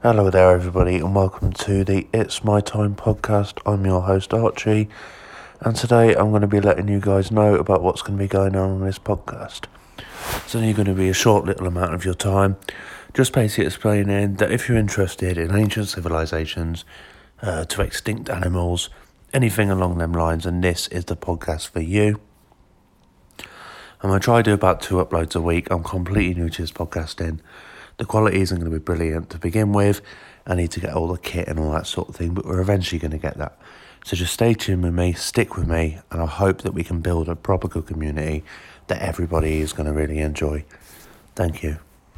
Hello there, everybody, and welcome to the It's My Time podcast. I'm your host, Archie, and today I'm going to be letting you guys know about what's going to be going on in this podcast. It's only going to be a short little amount of your time, just basically explaining that if you're interested in ancient civilizations, uh, to extinct animals, anything along them lines, and this is the podcast for you. I'm going to try to do about two uploads a week. I'm completely new to this podcasting. The quality isn't going to be brilliant to begin with. I need to get all the kit and all that sort of thing, but we're eventually going to get that. So just stay tuned with me, stick with me, and I hope that we can build a proper good community that everybody is going to really enjoy. Thank you.